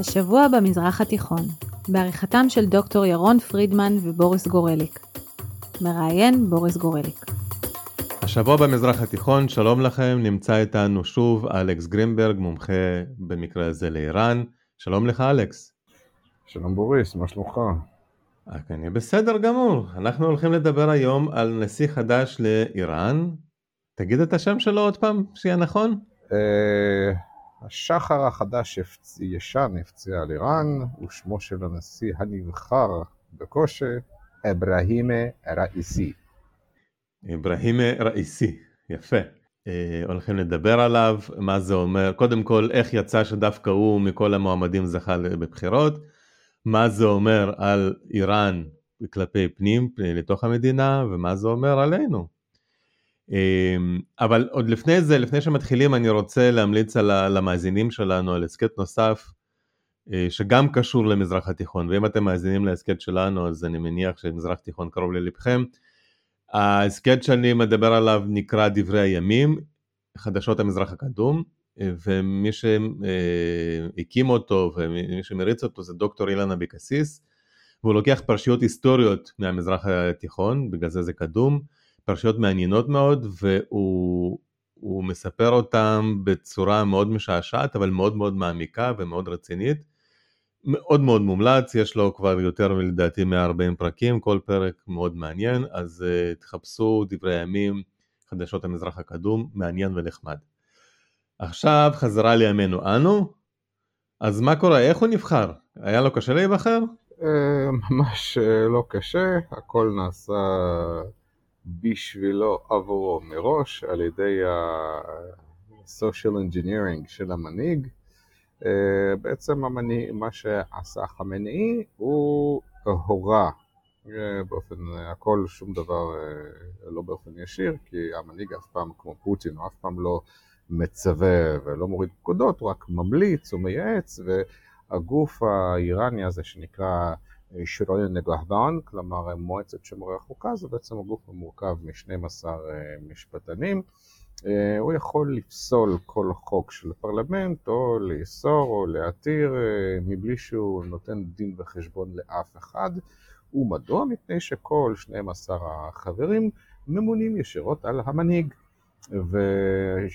השבוע במזרח התיכון, בעריכתם של דוקטור ירון פרידמן ובוריס גורליק. מראיין בוריס גורליק. השבוע במזרח התיכון, שלום לכם, נמצא איתנו שוב אלכס גרינברג, מומחה במקרה הזה לאיראן. שלום לך אלכס. שלום בוריס, מה שלומך? אני בסדר גמור. אנחנו הולכים לדבר היום על נשיא חדש לאיראן. תגיד את השם שלו עוד פעם, שיהיה נכון. השחר החדש ישן הפציע על איראן, ושמו של הנשיא הנבחר בקושי, אברהימה ראיסי. אברהימה ראיסי, יפה. אה, הולכים לדבר עליו, מה זה אומר, קודם כל איך יצא שדווקא הוא מכל המועמדים זכה בבחירות, מה זה אומר על איראן כלפי פנים, לתוך המדינה, ומה זה אומר עלינו. אמ, אבל עוד לפני זה, לפני שמתחילים, אני רוצה להמליץ על המאזינים שלנו על הסכת נוסף, אה, שגם קשור למזרח התיכון, ואם אתם מאזינים להסכת שלנו, אז אני מניח שמזרח תיכון קרוב ללבכם. ההסכת שאני מדבר עליו נקרא דברי הימים, חדשות המזרח הקדום, ומי שהקים אותו ומי שמריץ אותו זה דוקטור אילן אביקסיס, והוא לוקח פרשיות היסטוריות מהמזרח התיכון, בגלל זה זה קדום, פרשיות מעניינות מאוד, והוא מספר אותן בצורה מאוד משעשעת, אבל מאוד מאוד מעמיקה ומאוד רצינית. מאוד מאוד מומלץ, יש לו כבר יותר לדעתי 140 פרקים, כל פרק מאוד מעניין, אז uh, תחפשו דברי הימים, חדשות המזרח הקדום, מעניין ונחמד. עכשיו חזרה לימינו אנו, אז מה קורה, איך הוא נבחר? היה לו קשה להיבחר? אה, ממש אה, לא קשה, הכל נעשה בשבילו עבורו מראש על ידי ה-social engineering של המנהיג. אה, בעצם המנהיג, מה שעשה חמינאי הוא הורה באופן, הכל שום דבר לא באופן ישיר, כי המנהיג אף פעם כמו פוטין הוא אף פעם לא מצווה ולא מוריד פקודות, הוא רק ממליץ, הוא מייעץ, והגוף האיראני הזה שנקרא שירוין נגהבן, כלומר מועצת שומרי החוקה, זה בעצם הגוף המורכב מ-12 אה, משפטנים. אה, הוא יכול לפסול כל חוק של הפרלמנט, או לאסור או להתיר, אה, מבלי שהוא נותן דין וחשבון לאף אחד. ומדוע? מפני שכל 12 החברים ממונים ישירות על המנהיג.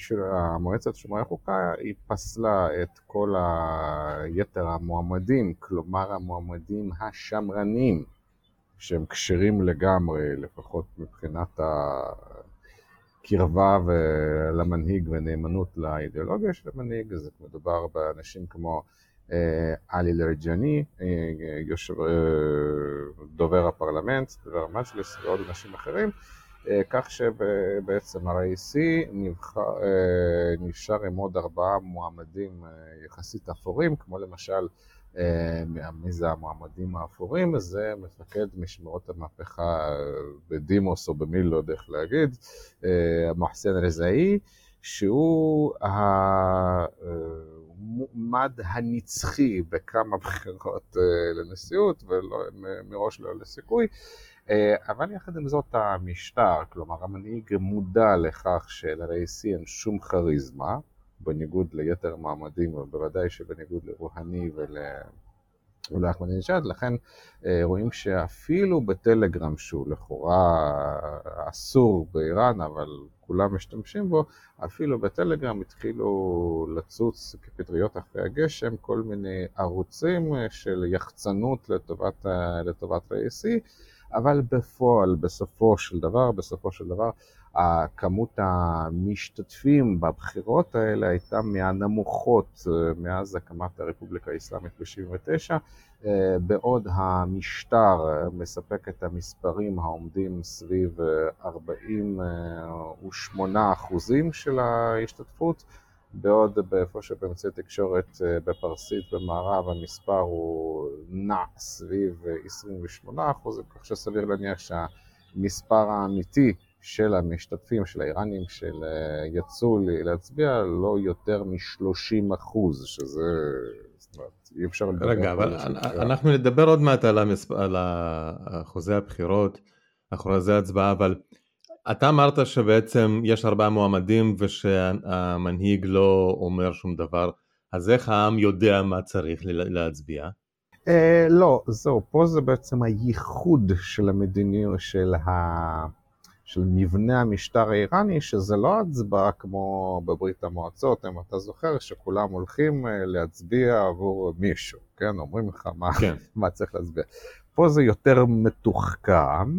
והמועצת שומרי החוקה היא פסלה את כל היתר המועמדים, כלומר המועמדים השמרנים, שהם כשרים לגמרי, לפחות מבחינת הקרבה למנהיג ונאמנות לאידיאולוגיה של המנהיג, אז מדובר באנשים כמו אה, עלי לרג'ני, אה, אה, דובר הפרלמנט, דובר המג'לס ועוד אנשים אחרים, אה, כך שבעצם ה-RAC נשאר עם עוד ארבעה מועמדים אה, יחסית אפורים, כמו למשל, אה, מי זה המועמדים האפורים? זה מפקד משמרות המהפכה בדימוס או במי לא יודע איך להגיד, מוחסן רזאי, שהוא המועמד הנצחי בכמה בחירות לנשיאות ומראש לא לסיכוי. אה, אבל יחד עם זאת המשטר, כלומר המנהיג מודע לכך שלרייסי אין שום כריזמה, בניגוד ליתר המעמדים, ובוודאי שבניגוד לרוהני ול... ולאחמדינג'אד, לכן אה, רואים שאפילו בטלגרם שהוא לכאורה אסור באיראן, אבל כולם משתמשים בו, אפילו בטלגרם התחילו לצוץ כפטריות אחרי הגשם כל מיני ערוצים של יחצנות לטובת, לטובת ה-AC, אבל בפועל, בסופו של דבר, בסופו של דבר, כמות המשתתפים בבחירות האלה הייתה מהנמוכות אה, מאז הקמת הרפובליקה האסלאמית ב-79, אה, בעוד המשטר מספק את המספרים העומדים סביב 48 אה, אחוזים של ההשתתפות. בעוד באיפה שבאמצעי תקשורת אה, בפרסית במערב המספר הוא נע סביב 28 אחוז, כך שסביר להניח שהמספר האמיתי של המשתתפים, של האיראנים שיצאו להצביע, לא יותר מ-30 אחוז, שזה... אי אפשר לדבר. רגע, אבל אנחנו נדבר עוד מעט על, המספ... על אחוזי הבחירות, אחוזי ההצבעה, אבל אתה אמרת שבעצם יש ארבעה מועמדים ושהמנהיג לא אומר שום דבר. אז איך העם יודע מה צריך להצביע? Uh, לא, זהו, פה זה בעצם הייחוד של המדיניות, של, ה... של מבנה המשטר האיראני, שזה לא הצבעה כמו בברית המועצות, אם אתה זוכר, שכולם הולכים אה, להצביע עבור מישהו, כן? אומרים לך מה, כן. מה צריך להצביע. פה זה יותר מתוחכם.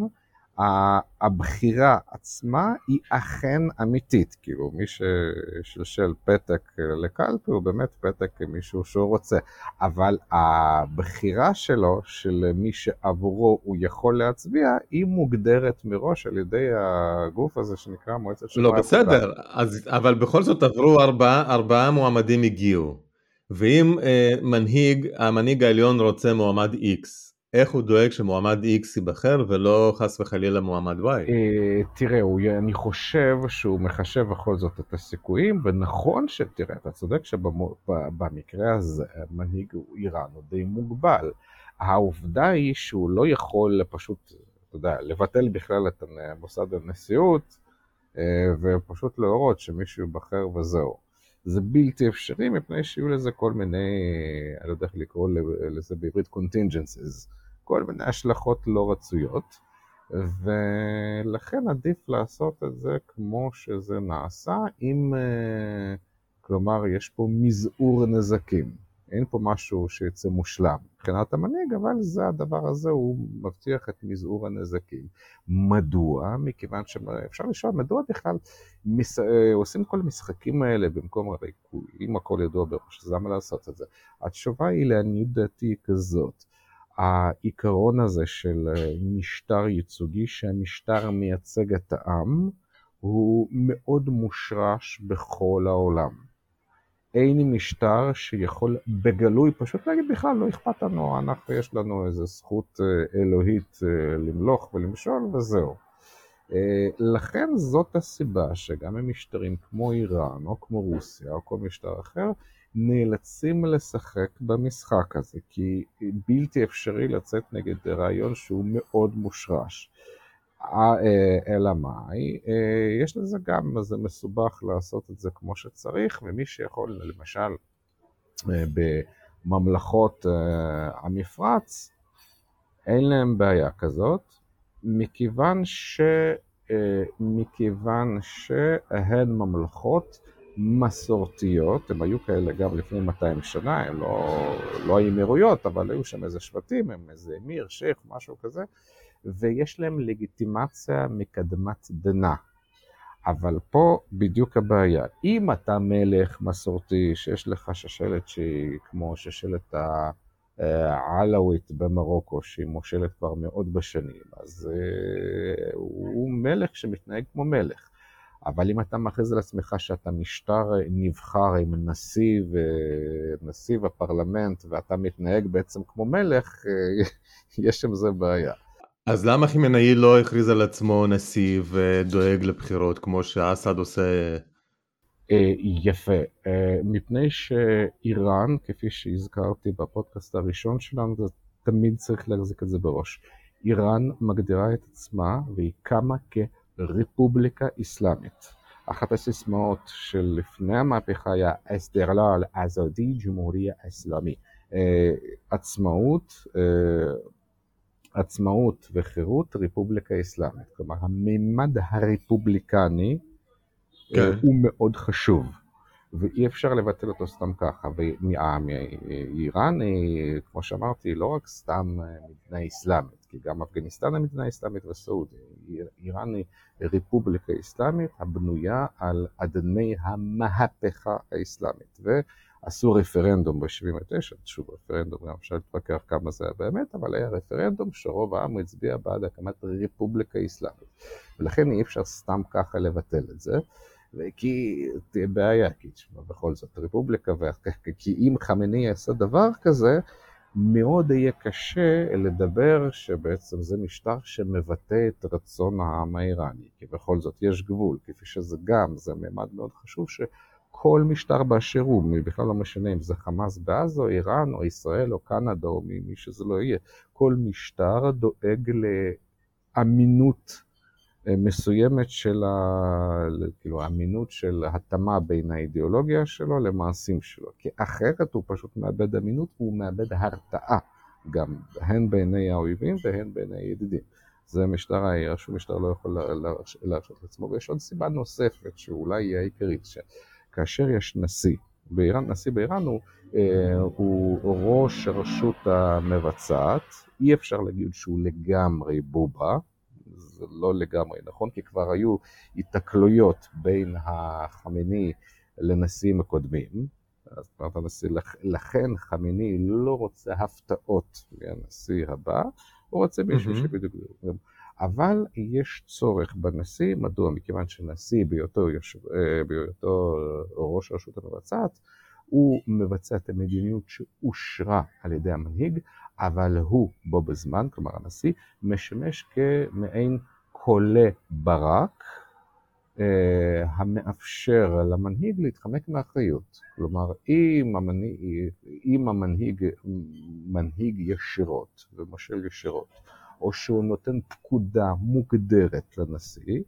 הבחירה עצמה היא אכן אמיתית, כאילו מי ששלשל פתק לקלפי הוא באמת פתק כמישהו שהוא רוצה, אבל הבחירה שלו, של מי שעבורו הוא יכול להצביע, היא מוגדרת מראש על ידי הגוף הזה שנקרא מועצת שמע. לא, בסדר, אז, אבל בכל זאת עברו ארבעה, ארבעה מועמדים הגיעו, ואם אה, מנהיג, המנהיג העליון רוצה מועמד X, איך הוא דואג שמועמד X ייבחר ולא חס וחלילה מועמד Y? אה, תראה, אני חושב שהוא מחשב בכל זאת את הסיכויים, ונכון שתראה, אתה צודק שבמקרה הזה מנהיג איראן הוא די מוגבל. העובדה היא שהוא לא יכול פשוט, אתה יודע, לבטל בכלל את מוסד הנשיאות, אה, ופשוט להורות שמישהו ייבחר וזהו. זה בלתי אפשרי מפני שיהיו לזה כל מיני, אני לא יודע איך לקרוא לזה בעברית contingencies. כל מיני השלכות לא רצויות, ולכן עדיף לעשות את זה כמו שזה נעשה, אם, אה, כלומר, יש פה מזעור נזקים. אין פה משהו שיצא מושלם מבחינת המנהיג, אבל זה הדבר הזה, הוא מבטיח את מזעור הנזקים. מדוע? מכיוון שאפשר לשאול, מדוע בכלל מס... אה, עושים כל המשחקים האלה במקום, הרי אם הכל ידוע בראש, אז למה לעשות את זה? התשובה היא לעניות דעתי כזאת. העיקרון הזה של אה, משטר ייצוגי, שהמשטר מייצג את העם, הוא מאוד מושרש בכל העולם. אין משטר שיכול בגלוי פשוט להגיד בכלל לא אכפת לנו, אנחנו יש לנו איזו זכות אה, אלוהית אה, למלוך ולמשול וזהו. לכן זאת הסיבה שגם במשטרים כמו איראן או כמו רוסיה או כל משטר אחר, נאלצים לשחק במשחק הזה, כי בלתי אפשרי לצאת נגד רעיון שהוא מאוד מושרש. אה, אלא מאי, אה, יש לזה גם, זה מסובך לעשות את זה כמו שצריך, ומי שיכול, למשל, אה, בממלכות המפרץ, אין להם בעיה כזאת, מכיוון, ש, מכיוון שהן ממלכות מסורתיות, הם היו כאלה גם לפני 200 שנה, הם לא, לא האמירויות, אבל היו שם איזה שבטים, הם איזה אמיר, שייח, משהו כזה, ויש להם לגיטימציה מקדמת דנא. אבל פה בדיוק הבעיה. אם אתה מלך מסורתי, שיש לך שושלת שהיא כמו שושלת העלאווית במרוקו, שהיא מושלת כבר מאות בשנים, אז uh, הוא מלך שמתנהג כמו מלך. אבל אם אתה מכריז על עצמך שאתה משטר נבחר עם נשיא ונשיא בפרלמנט ואתה מתנהג בעצם כמו מלך, יש עם זה בעיה. אז למה חימנאי לא הכריז על עצמו נשיא ודואג לבחירות כמו שאסד עושה? אה, יפה, אה, מפני שאיראן, כפי שהזכרתי בפודקאסט הראשון שלנו, זה תמיד צריך להחזיק את זה בראש. איראן מגדירה את עצמה והיא קמה כ... רפובליקה אסלאמית. אחת הסיסמאות של לפני המהפכה היה אסתרלל עזדי ג'מהוריה אסלאמי. אה, עצמאות, אה, עצמאות וחירות רפובליקה אסלאמית. כלומר הממד הרפובליקני כן. הוא מאוד חשוב. ואי אפשר לבטל אותו סתם ככה. ואיראן היא, כמו שאמרתי, לא רק סתם מדינה אסלאמית, כי גם אפגניסטן היא מדינה אסלאמית וסעודיה. איראן היא רפובליקה אסלאמית הבנויה על אדני המהפכה האסלאמית. ועשו רפרנדום ב-79, שוב רפרנדום, גם אפשר להתווכח כמה זה היה באמת, אבל היה רפרנדום שרוב העם הצביע בעד הקמת רפובליקה אסלאמית. ולכן אי אפשר סתם ככה לבטל את זה. וכי תהיה בעיה, כי תשמע, בכל זאת רפובליקה, כי אם חמני יעשה דבר כזה, מאוד יהיה קשה לדבר שבעצם זה משטר שמבטא את רצון העם האיראני, כי בכל זאת יש גבול, כפי שזה גם, זה מימד מאוד חשוב שכל משטר באשר הוא, בכלל לא משנה אם זה חמאס בעזה או איראן או ישראל או קנדה או מי שזה לא יהיה, כל משטר דואג לאמינות מסוימת של ה... כאילו האמינות של התאמה בין האידיאולוגיה שלו למעשים שלו, כי אחרת הוא פשוט מאבד אמינות והוא מאבד הרתעה, גם הן בעיני האויבים והן בעיני הידידים. זה משטר העיר, שום משטר לא יכול להרשות לעצמו, ויש עוד סיבה נוספת שאולי היא העיקרית, שכאשר יש נשיא באיראן, נשיא באיראן הוא, אה, הוא ראש הרשות המבצעת, אי אפשר להגיד שהוא לגמרי בובה, זה לא לגמרי נכון, כי כבר היו התקלויות בין החמיני לנשיאים הקודמים, אז אמרת הנשיא, לכן חמיני לא רוצה הפתעות מהנשיא הבא, הוא רוצה מישהו mm-hmm. שבדיוק... אבל יש צורך בנשיא, מדוע? מכיוון שנשיא בהיותו, יושב, אה, בהיותו ראש הרשות המבצעת, הוא מבצע את המדיניות שאושרה על ידי המנהיג, אבל הוא בו בזמן, כלומר הנשיא, משמש כמעין קולה ברק, אה, המאפשר למנהיג להתחמק מאחריות. כלומר, אם המנהיג, אם המנהיג מנהיג ישירות ומושל ישירות, או שהוא נותן פקודה מוגדרת לנשיא,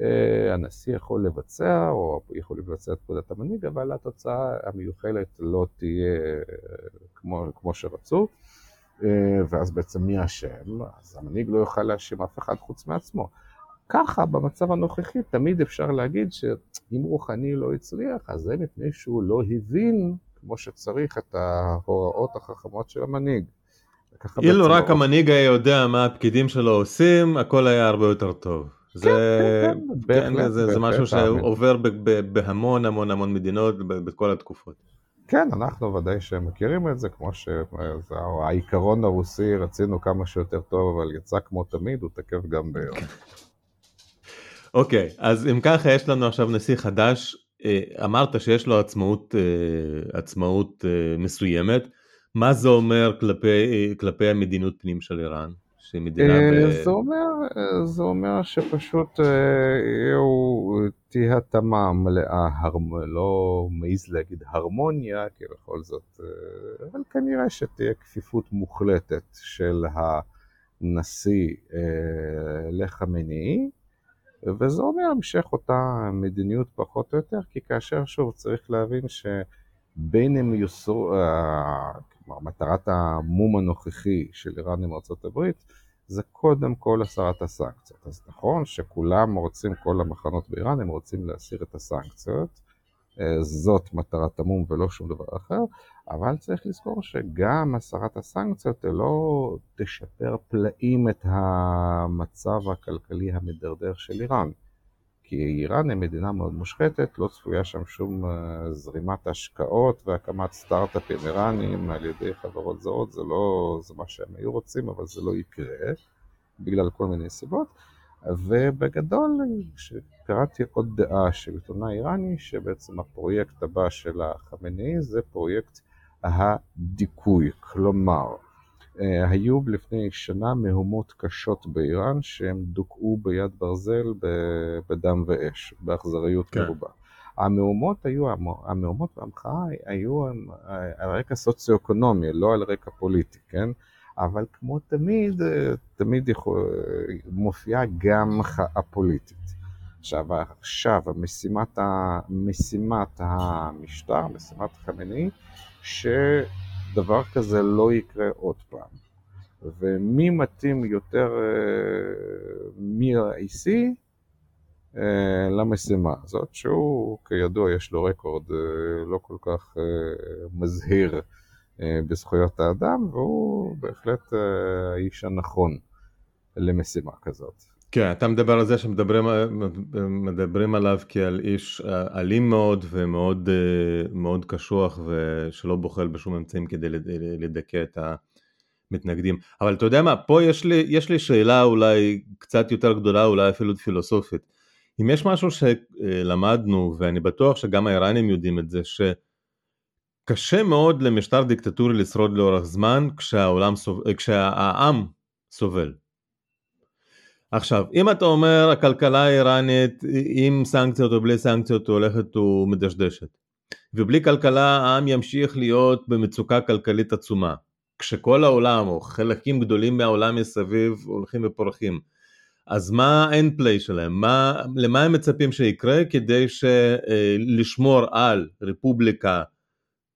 אה, הנשיא יכול לבצע, או יכול לבצע את פקודת המנהיג, אבל התוצאה המיוחלת לא תהיה אה, כמו, כמו שרצו, ואז בעצם מי אשם? אז המנהיג לא יוכל להאשים אף אחד חוץ מעצמו. ככה במצב הנוכחי תמיד אפשר להגיד שאם רוחני לא הצליח, אז זה מפני שהוא לא הבין כמו שצריך את ההוראות החכמות של המנהיג. אילו רק המנהיג היה יודע מה הפקידים שלו עושים, הכל היה הרבה יותר טוב. כן, זה, כן, כן, כן, בהחלט, זה, זה משהו שעובר בהמון המון המון מדינות בכל התקופות. כן, אנחנו ודאי שמכירים את זה, כמו שהעיקרון הרוסי, רצינו כמה שיותר טוב, אבל יצא כמו תמיד, הוא תקף גם ביום. אוקיי, okay, אז אם ככה יש לנו עכשיו נשיא חדש, אה, אמרת שיש לו עצמאות, אה, עצמאות אה, מסוימת, מה זה אומר כלפי, כלפי המדיניות פנים של איראן? שמדינה ב... זה אומר, זה אומר שפשוט תהיה התאמה מלאה, לא מעז להגיד הרמוניה, כי בכל זאת, אבל כנראה שתהיה כפיפות מוחלטת של הנשיא לחמינאי, וזה אומר המשך אותה מדיניות פחות או יותר, כי כאשר שוב צריך להבין שבין אם יוסרו, אה, כלומר מטרת המום הנוכחי של איראן עם ארה"ב זה קודם כל הסרת הסנקציות. אז נכון שכולם רוצים, כל המחנות באיראן הם רוצים להסיר את הסנקציות, אה, זאת מטרת המום ולא שום דבר אחר, אבל צריך לזכור שגם הסרת הסנקציות לא תשפר פלאים את המצב הכלכלי המדרדר של איראן. כי איראן היא מדינה מאוד מושחתת, לא צפויה שם שום אה, זרימת השקעות והקמת סטארט-אפים איראניים על ידי חברות זרות, זה לא, זה מה שהם היו רוצים, אבל זה לא יקרה, בגלל כל מיני סיבות. ובגדול, קראתי עוד דעה של עיתונאי איראני, שבעצם הפרויקט הבא של החמינאי זה פרויקט הדיכוי, כלומר, היו לפני שנה מהומות קשות באיראן שהם דוכאו ביד ברזל בדם ואש, באכזריות כן. מרובה. המהומות היו, המהומות והמחאה היו על רקע סוציו-אקונומי, לא על רקע פוליטי, כן? אבל כמו תמיד, אה, תמיד יכול, מופיעה גם מחאה פוליטית. עכשיו, עכשיו משימת, ה, משימת המשטר, משימת חמינאי, שדבר כזה לא יקרה עוד פעם. ומי מתאים יותר אה, מ-IC אה, למשימה הזאת, שהוא כידוע יש לו רקורד לא כל כך מזהיר בזכויות האדם, והוא בהחלט האיש הנכון למשימה כזאת. כן, אתה מדבר על זה שמדברים עליו כעל איש אה, אלים מאוד ומאוד אה, מאוד קשוח ושלא בוחל בשום אמצעים כדי לדכא את המתנגדים. אבל אתה יודע מה, פה יש לי, יש לי שאלה אולי קצת יותר גדולה, אולי אפילו פילוסופית. אם יש משהו שלמדנו, ואני בטוח שגם האיראנים יודעים את זה, שקשה מאוד למשטר דיקטטורי לשרוד לאורך זמן כשהעולם, כשהעם סובל. עכשיו, אם אתה אומר הכלכלה האיראנית עם סנקציות או בלי סנקציות הולכת ומדשדשת, ובלי כלכלה העם ימשיך להיות במצוקה כלכלית עצומה, כשכל העולם או חלקים גדולים מהעולם מסביב הולכים ופורחים, אז מה האנד פליי שלהם? מה, למה הם מצפים שיקרה כדי אה, לשמור על רפובליקה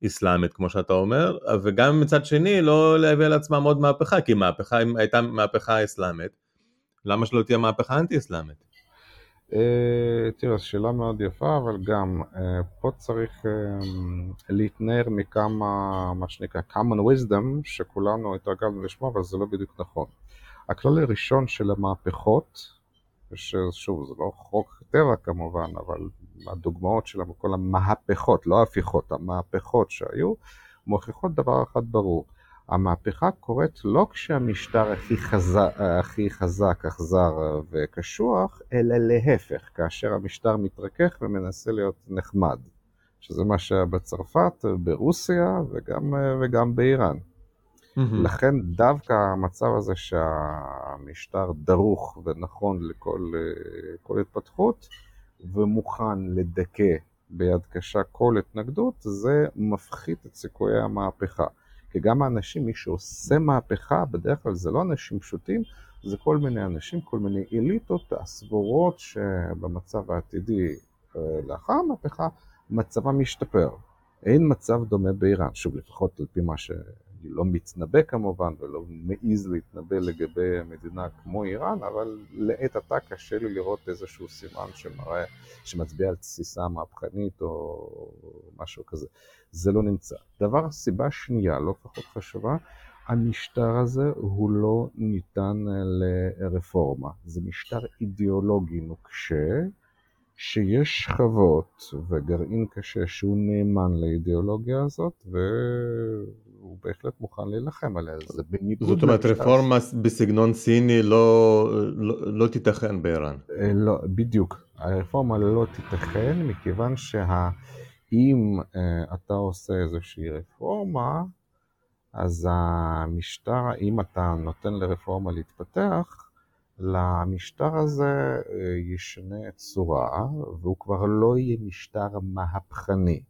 אסלאמית כמו שאתה אומר, וגם מצד שני לא להביא לעצמם עוד מהפכה, כי מהפכה הייתה מהפכה אסלאמית, למה שלא תהיה מהפכה אנטי אסלאמית? אה, תראה, שאלה מאוד יפה, אבל גם אה, פה צריך אה, להתנער מכמה, מה שנקרא common wisdom, שכולנו התרגלנו לשמוע, אבל זה לא בדיוק נכון. הכלל הראשון של המהפכות, ששוב, זה לא חוק טבע כמובן, אבל הדוגמאות שלנו, כל המהפכות, לא ההפיכות, המהפכות שהיו, מוכיחות דבר אחד ברור. המהפכה קורית לא כשהמשטר הכי חזק, הכי חזק, אכזר וקשוח, אלא להפך, כאשר המשטר מתרכך ומנסה להיות נחמד, שזה מה שהיה בצרפת, ברוסיה וגם, וגם באיראן. Mm-hmm. לכן דווקא המצב הזה שהמשטר דרוך ונכון לכל התפתחות ומוכן לדכא ביד קשה כל התנגדות, זה מפחית את סיכויי המהפכה. כי גם האנשים, מי שעושה מהפכה, בדרך כלל זה לא אנשים פשוטים, זה כל מיני אנשים, כל מיני אליטות הסבורות שבמצב העתידי אה, לאחר המהפכה, מצבם משתפר. אין מצב דומה באיראן, שוב, לפחות על פי מה ש... אני לא מתנבא כמובן ולא מעז להתנבא לגבי מדינה כמו איראן, אבל לעת עתה קשה לי לראות איזשהו סימן שמראה, שמצביע על תסיסה מהפכנית או משהו כזה. זה לא נמצא. דבר, סיבה שנייה, לא פחות חשובה, המשטר הזה הוא לא ניתן לרפורמה. זה משטר אידיאולוגי נוקשה, שיש שכבות וגרעין קשה שהוא נאמן לאידיאולוגיה הזאת, והוא בהחלט מוכן להילחם עליה. זה בניגוד... זאת אומרת, רפורמה בסגנון סיני לא, לא, לא תיתכן באיראן. אה, לא, בדיוק. הרפורמה לא תיתכן, מכיוון שאם אה, אתה עושה איזושהי רפורמה, אז המשטר, אם אתה נותן לרפורמה להתפתח, למשטר הזה אה, ישנה צורה, והוא כבר לא יהיה משטר מהפכני.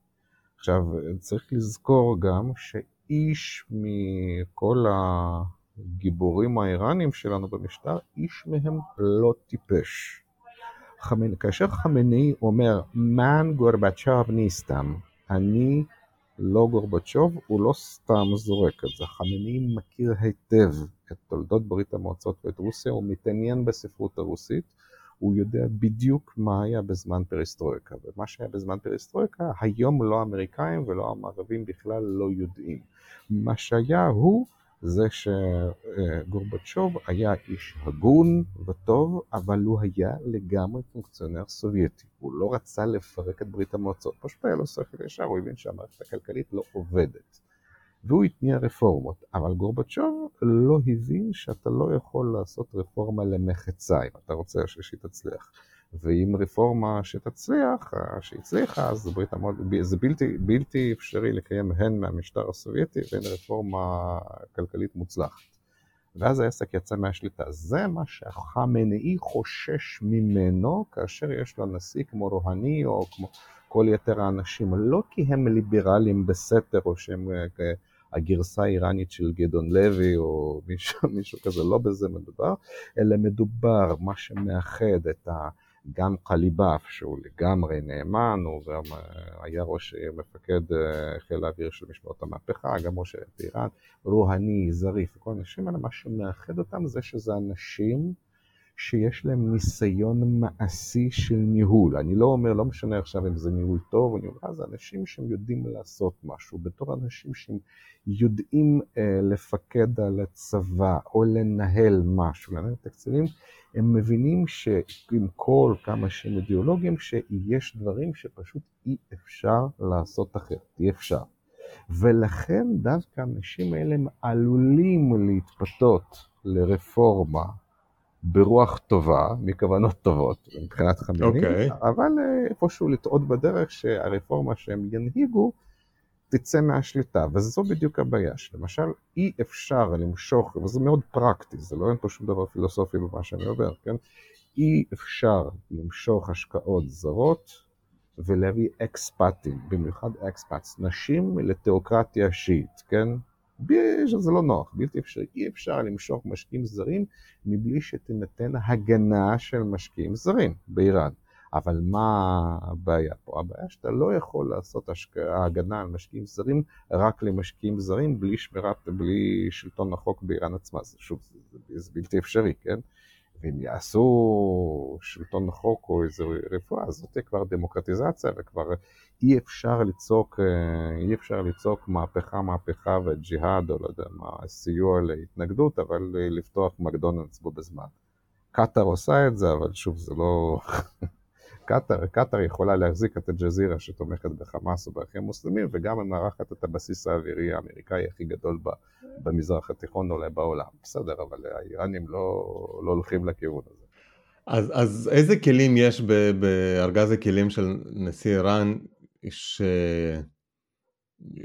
עכשיו, צריך לזכור גם שאיש מכל הגיבורים האיראנים שלנו במשטר, איש מהם לא טיפש. חמנ... כאשר חמינאי אומר, מן גורבצ'וב ניסתם, אני לא גורבצ'וב, הוא לא סתם זורק את זה. חמינאי מכיר היטב את תולדות ברית המועצות ואת רוסיה, הוא מתעניין בספרות הרוסית, הוא יודע בדיוק מה היה בזמן פריסטרויקה, ומה שהיה בזמן פריסטרויקה, היום לא האמריקאים ולא המערבים בכלל לא יודעים. מה שהיה הוא זה שגורבצ'וב היה איש הגון וטוב, אבל הוא היה לגמרי פונקציונר סובייטי. הוא לא רצה לפרק את ברית המועצות, פשוט היה לו שכל ישר, הוא הבין שהמערכת הכלכלית לא עובדת. והוא התניע רפורמות, אבל גורבצ'וב לא הבין שאתה לא יכול לעשות רפורמה למחצה אם אתה רוצה שהיא תצליח. ואם רפורמה שתצליח, שהצליחה, אז ברית המועד, זה בלתי, בלתי אפשרי לקיים הן מהמשטר הסובייטי והן רפורמה כלכלית מוצלחת. ואז העסק יצא מהשליטה. זה מה שהחמנאי חושש ממנו כאשר יש לו נשיא כמו רוהני או כמו כל יתר האנשים, לא כי הם ליברלים בסתר או שהם אה, הגרסה האיראנית של גדעון לוי או מישהו, מישהו כזה, לא בזה מדובר, אלא מדובר, מה שמאחד את ה... גם קליבאף, שהוא לגמרי נאמן, הוא גם אה, היה ראש מפקד אה, חיל האוויר של משמעות המהפכה, גם ראש עיריית איראן, רוהני, זריף, כל האנשים האלה, מה שמאחד אותם זה שזה אנשים שיש להם ניסיון מעשי של ניהול. אני לא אומר, לא משנה עכשיו אם זה ניהול טוב או ניהול זה אנשים שהם יודעים לעשות משהו. בתור אנשים שהם יודעים אה, לפקד על הצבא או לנהל משהו, לנהל תקציבים, הם מבינים שעם כל כמה שהם אידיאולוגיים, שיש דברים שפשוט אי אפשר לעשות אחרת, אי אפשר. ולכן דווקא האנשים האלה עלולים להתפתות לרפורמה ברוח טובה, מכוונות טובות, מבחינת חמינים, okay. אוקיי. אבל אה, איפשהו לטעות בדרך שהרפורמה שהם ינהיגו תצא מהשליטה, וזו בדיוק הבעיה, שלמשל אי אפשר למשוך, וזה מאוד פרקטי, זה לא אין פה שום דבר פילוסופי במה שאני עובר, כן? אי אפשר למשוך השקעות זרות ולהביא אקספטים, במיוחד אקספטס, נשים לתיאוקרטיה שיעית, כן? שזה לא נוח, בלתי אפשרי. אי אפשר למשוך משקיעים זרים מבלי שתינתן הגנה של משקיעים זרים באיראן. אבל מה הבעיה פה? הבעיה שאתה לא יכול לעשות השקעה, הגנה על משקיעים זרים רק למשקיעים זרים בלי שמירת, בלי שלטון החוק באיראן עצמה. זה שוב, זה, זה בלתי אפשרי, כן? ואם יעשו שלטון החוק או איזה רפואה, אז זאת תהיה כבר דמוקרטיזציה וכבר אי אפשר לצעוק, אי אפשר לצעוק מהפכה מהפכה וג'יהאד או לא יודע מה, סיוע להתנגדות, אבל לפתוח מקדונלדס בו בזמן. קטאר עושה את זה, אבל שוב, זה לא... קטאר, קטאר יכולה להחזיק את אל-ג'זירה שתומכת בחמאס או באחים מוסלמים וגם מארחת את הבסיס האווירי האמריקאי הכי גדול במזרח התיכון אולי בעולם. בסדר, אבל האיראנים לא, לא הולכים לכיוון הזה. אז, אז איזה כלים יש בארגז הכלים של נשיא איראן ש...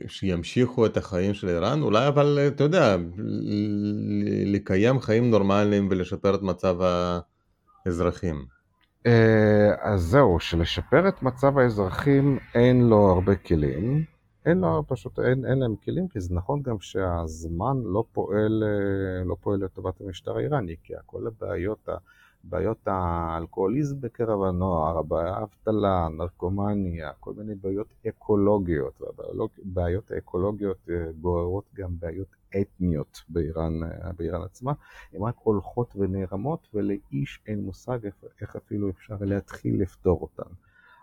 שימשיכו את החיים של איראן? אולי אבל, אתה יודע, לקיים חיים נורמליים ולשפר את מצב האזרחים. אה, אז זהו, שלשפר את מצב האזרחים אין לו הרבה כלים. אין לו, פשוט אין, אין להם כלים, כי זה נכון גם שהזמן לא פועל, אה, לא פועל לטובת המשטר האיראני, כי כל הבעיות, בעיות האלכוהוליזם בקרב הנוער, הבעיה האבטלה, נרקומניה, כל מיני בעיות אקולוגיות, והבעיות האקולוגיות אה, גוררות גם בעיות אתניות באיראן, באיראן עצמה, הן רק הולכות ונערמות ולאיש אין מושג איך אפילו אפשר להתחיל לפתור אותן.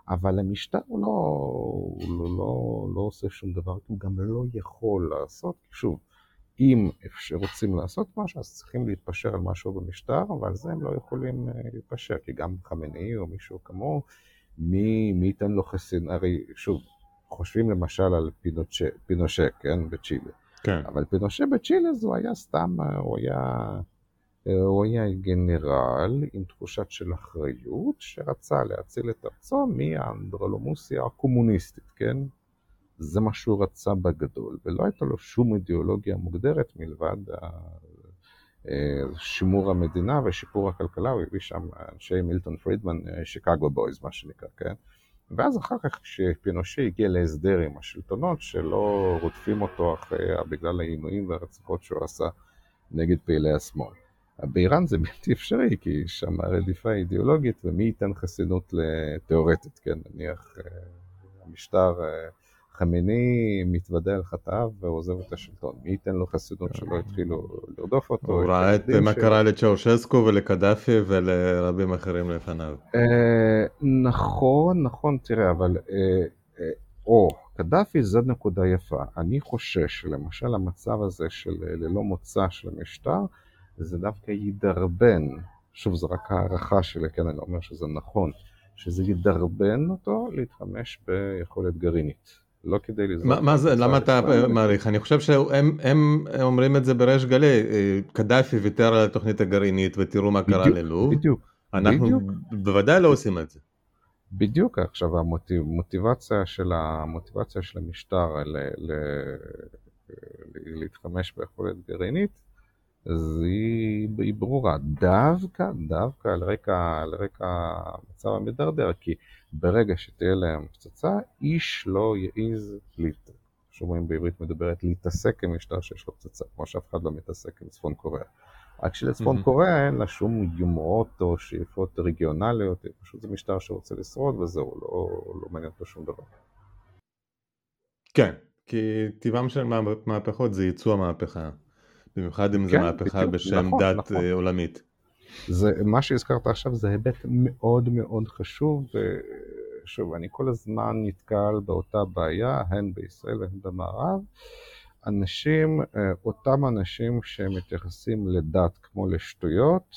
אבל המשטר הוא לא, הוא לא, לא, לא עושה שום דבר, הוא גם לא יכול לעשות, שוב, אם רוצים לעשות משהו, אז צריכים להתפשר על משהו במשטר, אבל זה הם לא יכולים אה, להתפשר, כי גם חמינאי או מישהו כמוהו, מי, מי ייתן לו חסין, הרי שוב, חושבים למשל על פינושה, פינושה כן, בצ'ילה. כן. אבל פינושה בצ'ילה זה היה סתם, הוא היה, הוא היה גנרל עם תחושת של אחריות, שרצה להציל את ארצו מהאנדרלומוסיה הקומוניסטית, כן? זה מה שהוא רצה בגדול, ולא הייתה לו שום אידיאולוגיה מוגדרת מלבד שימור המדינה ושיפור הכלכלה, הוא הביא שם אנשי מילטון פרידמן, שיקגו בויז מה שנקרא, כן? ואז אחר כך כשפינושה הגיע להסדר עם השלטונות שלא רודפים אותו אחרי, בגלל העינויים והרציחות שהוא עשה נגד פעילי השמאל. באיראן זה בלתי אפשרי כי שם הרדיפה אידיאולוגית ומי ייתן חסינות תיאורטית, כן, נניח אה, המשטר אה, חמיני מתוודה על חטאיו ועוזב את השלטון. מי ייתן לו חסינות שלא יתחילו לרדוף אותו? הוא ראה את מה קרה לצ'אושסקו ולקדאפי ולרבים אחרים לפניו. אה, נכון, נכון, תראה, אבל... אה, או, קדאפי זו נקודה יפה. אני חושש למשל המצב הזה של ללא מוצא של המשטר, זה דווקא ידרבן, שוב זו רק הערכה שלי, כן, אני לא אומר שזה נכון, שזה ידרבן אותו להתחמש ביכולת גרעינית. לא כדי לזרוק. מה זה, למה אתה מעריך? אני חושב שהם אומרים את זה בריש גלי, קדאפי ויתר על התוכנית הגרעינית ותראו מה קרה ללוב. בדיוק. אנחנו בוודאי לא עושים את זה. בדיוק, עכשיו המוטיבציה של, המוטיבציה של המשטר להתחמש ביכולת גרעינית, אז היא, היא ברורה, דווקא, דווקא על רקע, על רקע המצב המדרדר, כי ברגע שתהיה להם פצצה, איש לא יעז, שאומרים בעברית מדברת, להתעסק עם משטר שיש לו פצצה, כמו שאף אחד לא מתעסק עם צפון קוריאה. רק שלצפון mm-hmm. קוריאה אין לה שום יומרות או שאיפות רגionליות, פשוט זה משטר שרוצה לשרוד וזהו, לא, לא מעניין אותו שום דבר. כן, כי טבעם של מהפכות זה ייצוא המהפכה, במיוחד אם כן, זה מהפכה בדיוק, בשם נכון, דת נכון. עולמית. זה, מה שהזכרת עכשיו זה היבט מאוד מאוד חשוב, ושוב, אני כל הזמן נתקל באותה בעיה, הן בישראל והן במערב. אנשים, אה, אותם אנשים שמתייחסים לדת כמו לשטויות,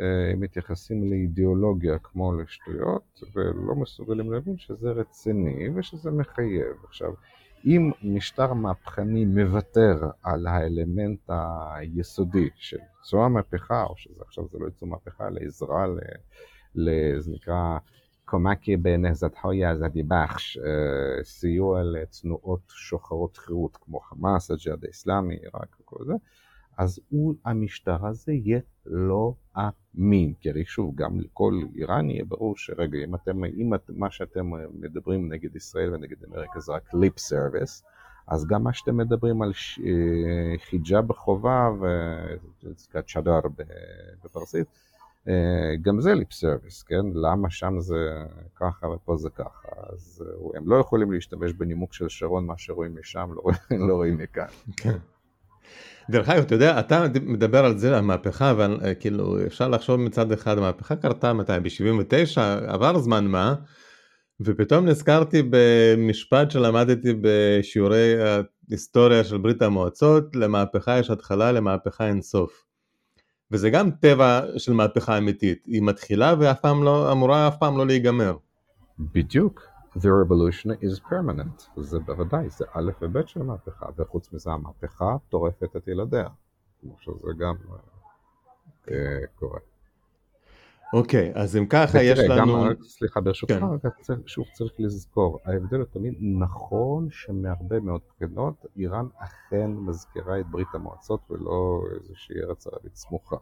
אה, הם מתייחסים לאידיאולוגיה כמו לשטויות, ולא מסוגלים להבין שזה רציני ושזה מחייב. עכשיו, אם משטר מהפכני מוותר על האלמנט היסודי של ייצוא המהפכה, או שזה עכשיו זה לא ייצוא מהפכה, אלא עזרה, זה נקרא קומקי בנהזתחוי הזדי בחש, סיוע לתנועות שוחרות חירות כמו חמאס, הג'יהאד האסלאמי, עיראק וכל זה, אז הוא, המשטר הזה יהיה לא אמין. כי הרי שוב, גם לכל איראני יהיה ברור שרגע, אם אתם, אם את, מה שאתם מדברים נגד ישראל ונגד אמריקה זה רק lip service, אז גם מה שאתם מדברים על חיג'אב בחובה וצ'אדר בפרסית, גם זה lip service, כן? למה שם זה ככה ופה זה ככה? אז הם לא יכולים להשתמש בנימוק של שרון, מה שרואים משם לא רואים, לא רואים מכאן. כן. דרך אגב, אתה יודע, אתה מדבר על זה, המהפכה, וכאילו אפשר לחשוב מצד אחד, המהפכה קרתה מתי? ב-79, עבר זמן מה, ופתאום נזכרתי במשפט שלמדתי בשיעורי ההיסטוריה של ברית המועצות, למהפכה יש התחלה, למהפכה אין סוף. וזה גם טבע של מהפכה אמיתית, היא מתחילה ואף פעם לא, אמורה אף פעם לא להיגמר. בדיוק. The revolution is permanent, זה בוודאי, זה א' וב' של המהפכה, וחוץ מזה המהפכה טורפת את ילדיה, כמו שזה גם uh, קורה. אוקיי, אז אם ככה יש לנו... גם, סליחה, ברשותך, כן. שוב צריך לזכור, ההבדל הוא תמיד נכון שמהרבה מאוד בחינות איראן אכן מזכירה את ברית המועצות ולא איזושהי ארץ ערבית סמוכה.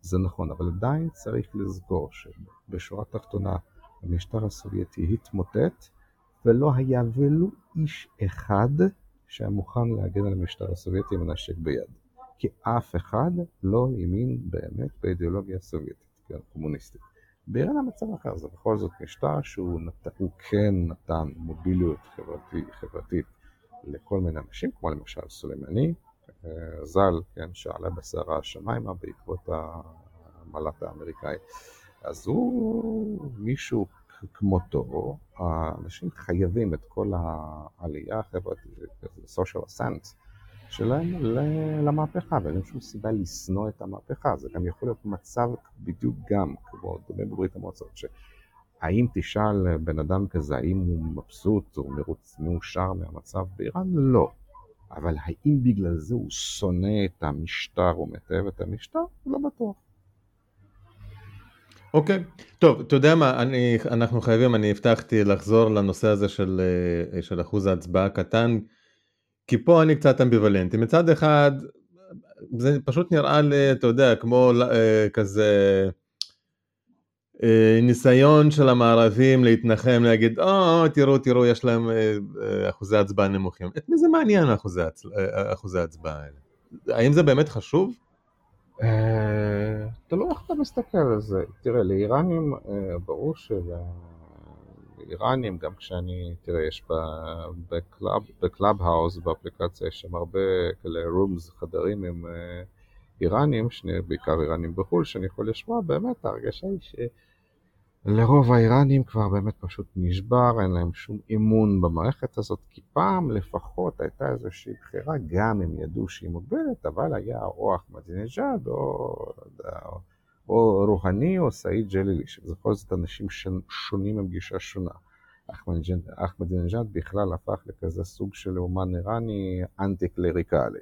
זה נכון, אבל עדיין צריך לזכור שבשורה התחתונה המשטר הסובייטי התמוטט ולא היה ולו איש אחד שהיה מוכן להגן על המשטר הסובייטי עם הנשק ביד. כי אף אחד לא האמין באמת באידיאולוגיה הסובייטית. כן, קומוניסטית. באיראן המצב אחר, זה בכל זאת משטר שהוא נת... כן נתן מוביליות חברתי, חברתית לכל מיני אנשים, כמו למשל סולימני, אה, ז"ל, כן, שעלה בסערה השמיימה בעקבות המל"ט האמריקאי. אז הוא מישהו כמותו, האנשים חייבים את כל העלייה החברתית, social ascent, שלהם למהפכה, ואין להם שום סיבה לשנוא את המהפכה. זה גם יכול להיות מצב בדיוק גם, כמו דומה בברית המועצות, שהאם תשאל בן אדם כזה, האם הוא מבסוט או מרוץ, מאושר מהמצב באיראן? לא. אבל האם בגלל זה הוא שונא את המשטר או מתעב את המשטר? לא בטוח. אוקיי, okay. טוב, אתה יודע מה, אני, אנחנו חייבים, אני הבטחתי לחזור לנושא הזה של, אה, של אחוז ההצבעה הקטן. כי פה אני קצת אמביוולנטי. מצד אחד, זה פשוט נראה לי, אתה יודע, כמו אה, כזה אה, ניסיון של המערבים להתנחם, להגיד, או, תראו, תראו, יש להם אה, אחוזי הצבעה נמוכים. את מי זה מעניין אחוזי, אחוזי הצבעה האלה? האם זה באמת חשוב? תלוי איך אתה מסתכל על זה. תראה, לאיראנים ברור של... איראנים, גם כשאני, תראה, יש ב Clubhouse, באפליקציה, יש שם הרבה כאלה rooms, חדרים עם אה, איראנים, שני, בעיקר איראנים בחו"ל, שאני יכול לשמוע, באמת ההרגשה היא שלרוב האיראנים כבר באמת פשוט נשבר, אין להם שום אמון במערכת הזאת, כי פעם לפחות הייתה איזושהי בחירה, גם הם ידעו שהיא מוגבלת, אבל היה או אחמדינג'אד או... או או רוהני או סעיד ג'לילי, שזה בכל זאת אנשים שונים עם גישה שונה. אחמדינג'אד בכלל הפך לכזה סוג של אומן איראני אנטי קלריקלי,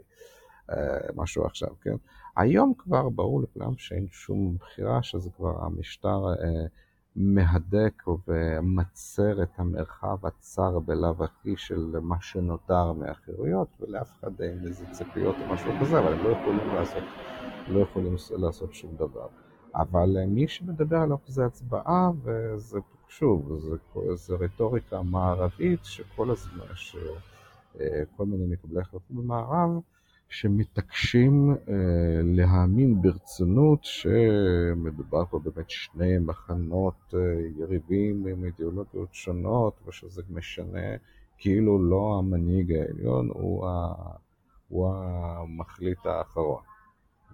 אה, משהו עכשיו, כן? היום כבר ברור לכולם שאין שום בחירה, שזה כבר המשטר אה, מהדק ומצר את המרחב הצר בלאו הכי של מה שנותר מהחירויות, ולאף אחד אין איזה ציפיות או משהו כזה, אבל הם לא יכולים לעשות, לא יכולים לעשות שום דבר. אבל אה, מי שמדבר על אחוזי הצבעה, וזה שוב, זה, זה רטוריקה מערבית שכל הזמן, שכל אה, מיני מקבלי החלטות במערב, שמתעקשים אה, להאמין ברצינות שמדובר פה באמת שני מחנות אה, יריבים עם אידיאולוגיות שונות ושזה משנה כאילו לא המנהיג העליון הוא, ה, הוא המחליט האחרון.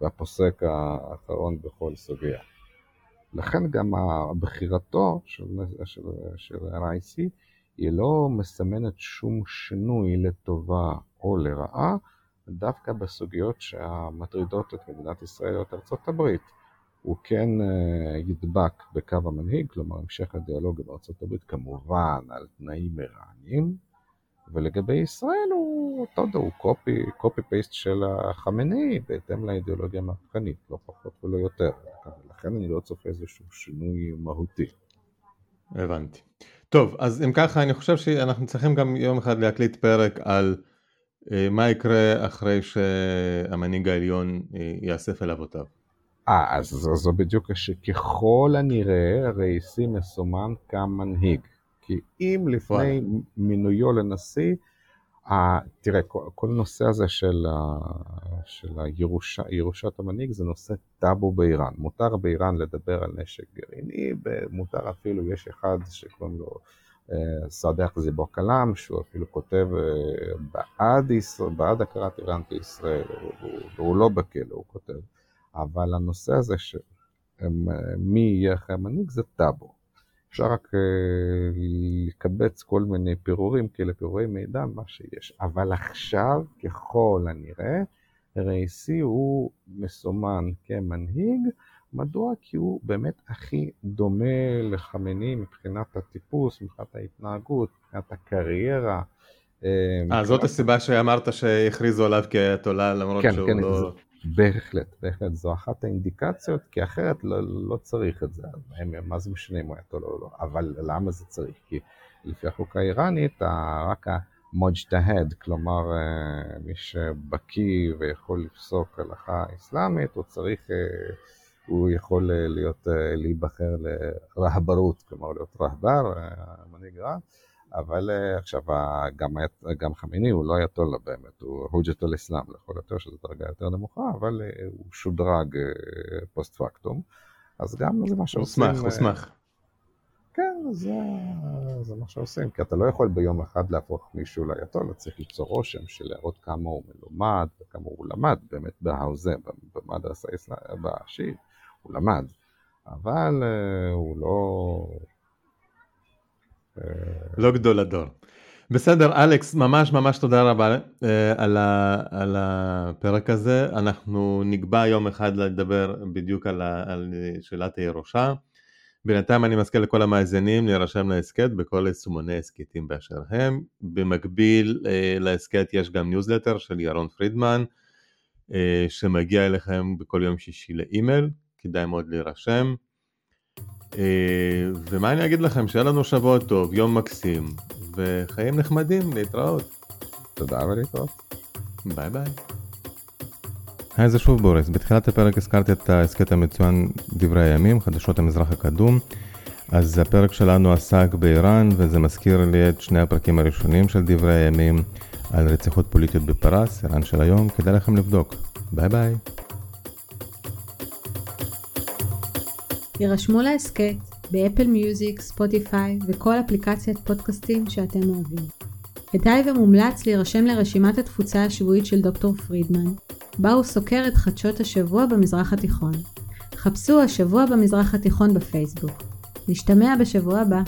והפוסק האחרון בכל סוגיה. לכן גם בחירתו של, של, של רייסי היא לא מסמנת שום שינוי לטובה או לרעה, דווקא בסוגיות שמטרידות את מדינת ישראל או את ארצות הברית. הוא כן אה, ידבק בקו המנהיג, כלומר המשך הדיאלוג עם ארצות הברית כמובן על תנאים איראניים, ולגבי ישראל הוא, אתה יודע, הוא קופי, קופי פייסט של החמינאי בהתאם לאידיאולוגיה המהפכנית, לא פחות ולא יותר. לכן אני לא צופה איזשהו שינוי מהותי. הבנתי. טוב, אז אם ככה אני חושב שאנחנו צריכים גם יום אחד להקליט פרק על מה יקרה אחרי שהמנהיג העליון אה, יאסף אל אבותיו. אה, אז זו, זו בדיוק שככל הנראה רייסי מסומן כמנהיג. כי אם לפני וואלה. מינויו לנשיא תראה, כל, כל נושא הזה של, ה, של הירושה, ירושת המנהיג זה נושא טאבו באיראן. מותר באיראן לדבר על נשק גרעיני, מותר אפילו, יש אחד שקוראים לו אה, סאדח זיבו קלאם, שהוא אפילו כותב אה, בעד, ישראל, בעד הכרת איראן בישראל, והוא לא בכלא, הוא כותב. אבל הנושא הזה של מי יהיה אחרי המנהיג זה טאבו. אפשר רק אה, לקבץ כל מיני פירורים, כאלה פירורי מידע, מה שיש. אבל עכשיו, ככל הנראה, רייסי הוא מסומן כמנהיג. מדוע? כי הוא באמת הכי דומה לחמני מבחינת הטיפוס, מבחינת ההתנהגות, מבחינת הקריירה. אה, אה זאת הסיבה שאמרת שהכריזו עליו כאייתולה למרות כן, שהוא כן, לא... זה, בהחלט, בהחלט, זו אחת האינדיקציות, כי אחרת לא, לא צריך את זה, מה זה משנה אם הוא אייתולה או לא, אבל למה זה צריך? כי לפי החוקה האיראנית, רק המוג'תהד, כלומר אה, מי שבקיא ויכול לפסוק הלכה אסלאמית, הוא צריך... הוא יכול אה, להיות, אה, להיבחר לרהברות, כלומר להיות רהבר, אה, מנהיג רע, אבל עכשיו גם, גם חמיני הוא לא אייתולה באמת, הוא הוג'ת אל אסלאם לכל יותר, שזו דרגה יותר נמוכה, אבל הוא שודרג פוסט פקטום, אז גם זה מה שעושים. הוסמך, הוסמך. כן, זה, זה מה שעושים, כי אתה לא יכול ביום אחד להפוך מישהו לאייתולה, צריך ליצור רושם של להראות כמה הוא מלומד וכמה הוא למד באמת בהאוזה, במדרסה בשיעי. הוא למד, אבל uh, הוא לא... אה... לא גדול הדור. בסדר, אלכס, ממש ממש תודה רבה אה, על, ה, על הפרק הזה. אנחנו נקבע יום אחד לדבר בדיוק על, ה, על שאלת הירושה. בינתיים אני מזכיר לכל המאזינים להירשם להסכת בכל יישומוני הסכתים באשר הם. במקביל להסכת יש גם ניוזלטר של ירון פרידמן, שמגיע אליכם בכל יום שישי לאימייל. כדאי מאוד להירשם. אה, ומה אני אגיד לכם, שיהיה לנו שבוע טוב, יום מקסים, וחיים נחמדים, להתראות. תודה ולהתראות. ביי ביי. היי זה שוב בוריס, בתחילת הפרק הזכרתי את ההסכת המצוין דברי הימים, חדשות המזרח הקדום. אז הפרק שלנו עסק באיראן, וזה מזכיר לי את שני הפרקים הראשונים של דברי הימים על רציחות פוליטיות בפרס, איראן של היום, כדאי לכם לבדוק. ביי ביי. יירשמו להסכת באפל מיוזיק, ספוטיפיי וכל אפליקציית פודקאסטים שאתם אוהבים. כדאי ומומלץ להירשם לרשימת התפוצה השבועית של דוקטור פרידמן, בה הוא סוקר את חדשות השבוע במזרח התיכון. חפשו השבוע במזרח התיכון בפייסבוק. נשתמע בשבוע הבא.